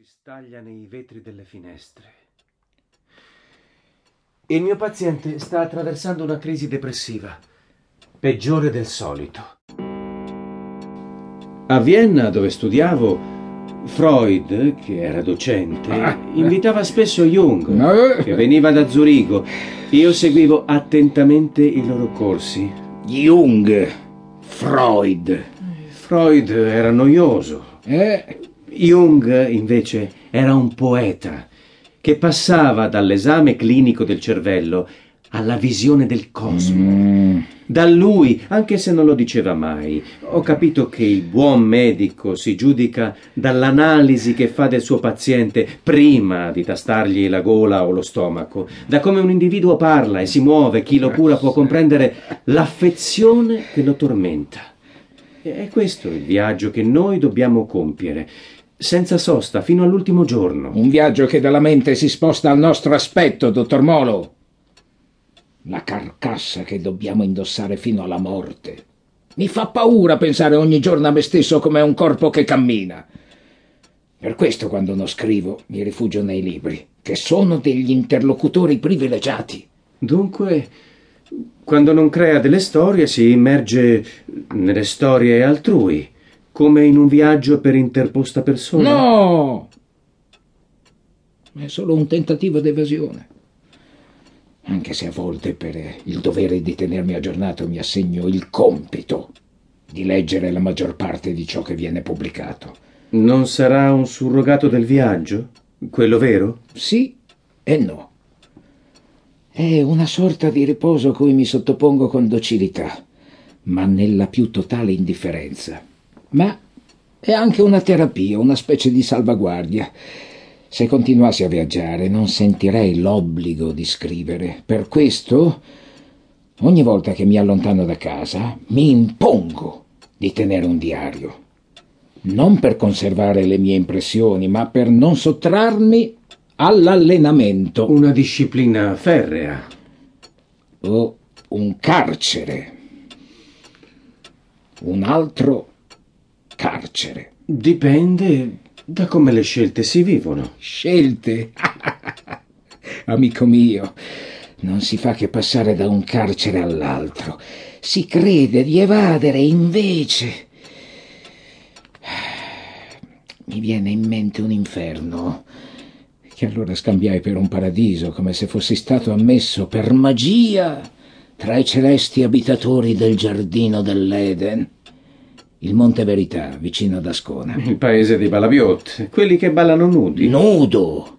Si staglia nei vetri delle finestre. Il mio paziente sta attraversando una crisi depressiva, peggiore del solito. A Vienna, dove studiavo, Freud, che era docente, Ah. invitava spesso Jung, che veniva da Zurigo. Io seguivo attentamente i loro corsi. Jung, Freud. Freud era noioso. Eh? Jung, invece, era un poeta che passava dall'esame clinico del cervello alla visione del cosmo. Mm. Da lui, anche se non lo diceva mai, ho capito che il buon medico si giudica dall'analisi che fa del suo paziente prima di tastargli la gola o lo stomaco, da come un individuo parla e si muove, chi lo cura può comprendere l'affezione che lo tormenta. E è questo il viaggio che noi dobbiamo compiere, senza sosta, fino all'ultimo giorno. Un viaggio che dalla mente si sposta al nostro aspetto, dottor Molo. La carcassa che dobbiamo indossare fino alla morte. Mi fa paura pensare ogni giorno a me stesso come a un corpo che cammina. Per questo quando non scrivo mi rifugio nei libri, che sono degli interlocutori privilegiati. Dunque, quando non crea delle storie si immerge nelle storie altrui, come in un viaggio per interposta persona. No! È solo un tentativo d'evasione. Anche se a volte per il dovere di tenermi aggiornato mi assegno il compito di leggere la maggior parte di ciò che viene pubblicato. Non sarà un surrogato del viaggio? Quello vero? Sì e no. È una sorta di riposo a cui mi sottopongo con docilità, ma nella più totale indifferenza. Ma è anche una terapia, una specie di salvaguardia. Se continuassi a viaggiare non sentirei l'obbligo di scrivere. Per questo, ogni volta che mi allontano da casa, mi impongo di tenere un diario. Non per conservare le mie impressioni, ma per non sottrarmi all'allenamento Una disciplina ferrea. o un carcere. Un altro carcere. Dipende da come le scelte si vivono. Scelte. Amico mio, non si fa che passare da un carcere all'altro. Si crede di evadere, invece. Mi viene in mente un inferno che allora scambiai per un paradiso, come se fossi stato ammesso per magia tra i celesti abitatori del giardino dell'Eden. Il Monte Verità, vicino ad Ascona. Il paese dei Balabiot, quelli che ballano nudi. Nudo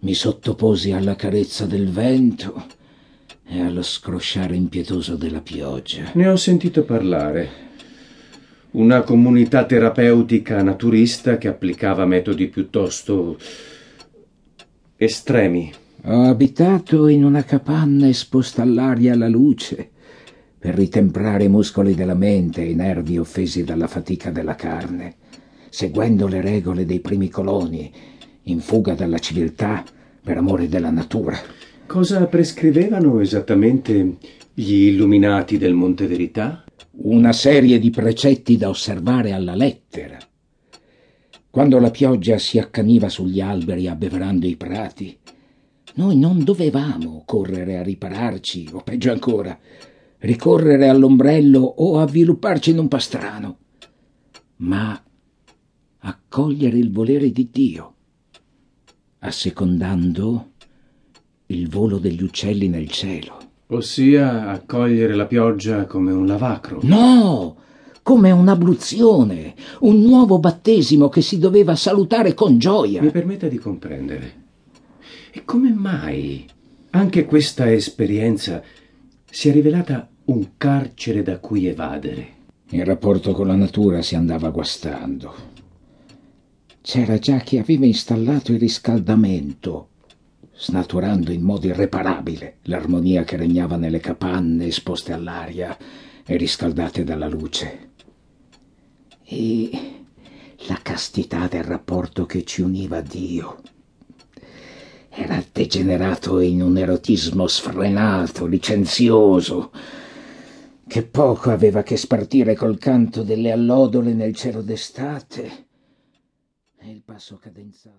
mi sottoposi alla carezza del vento e allo scrosciare impietoso della pioggia. Ne ho sentito parlare. Una comunità terapeutica naturista che applicava metodi piuttosto estremi. Ho abitato in una capanna esposta all'aria e alla luce per ritemprare i muscoli della mente e i nervi offesi dalla fatica della carne, seguendo le regole dei primi coloni, in fuga dalla civiltà per amore della natura. Cosa prescrivevano esattamente gli illuminati del Monte Verità? una serie di precetti da osservare alla lettera. Quando la pioggia si accaniva sugli alberi abbeverando i prati, noi non dovevamo correre a ripararci, o peggio ancora, ricorrere all'ombrello o avvilupparci in un pastrano, ma accogliere il volere di Dio, assecondando il volo degli uccelli nel cielo. Ossia accogliere la pioggia come un lavacro. No, come un'abluzione, un nuovo battesimo che si doveva salutare con gioia. Mi permetta di comprendere. E come mai anche questa esperienza si è rivelata un carcere da cui evadere? Il rapporto con la natura si andava guastando. C'era già chi aveva installato il riscaldamento, snaturando in modo irreparabile l'armonia che regnava nelle capanne esposte all'aria e riscaldate dalla luce. E la castità del rapporto che ci univa a Dio era degenerato in un erotismo sfrenato, licenzioso, che poco aveva che spartire col canto delle allodole nel cielo d'estate e il passo cadenzato.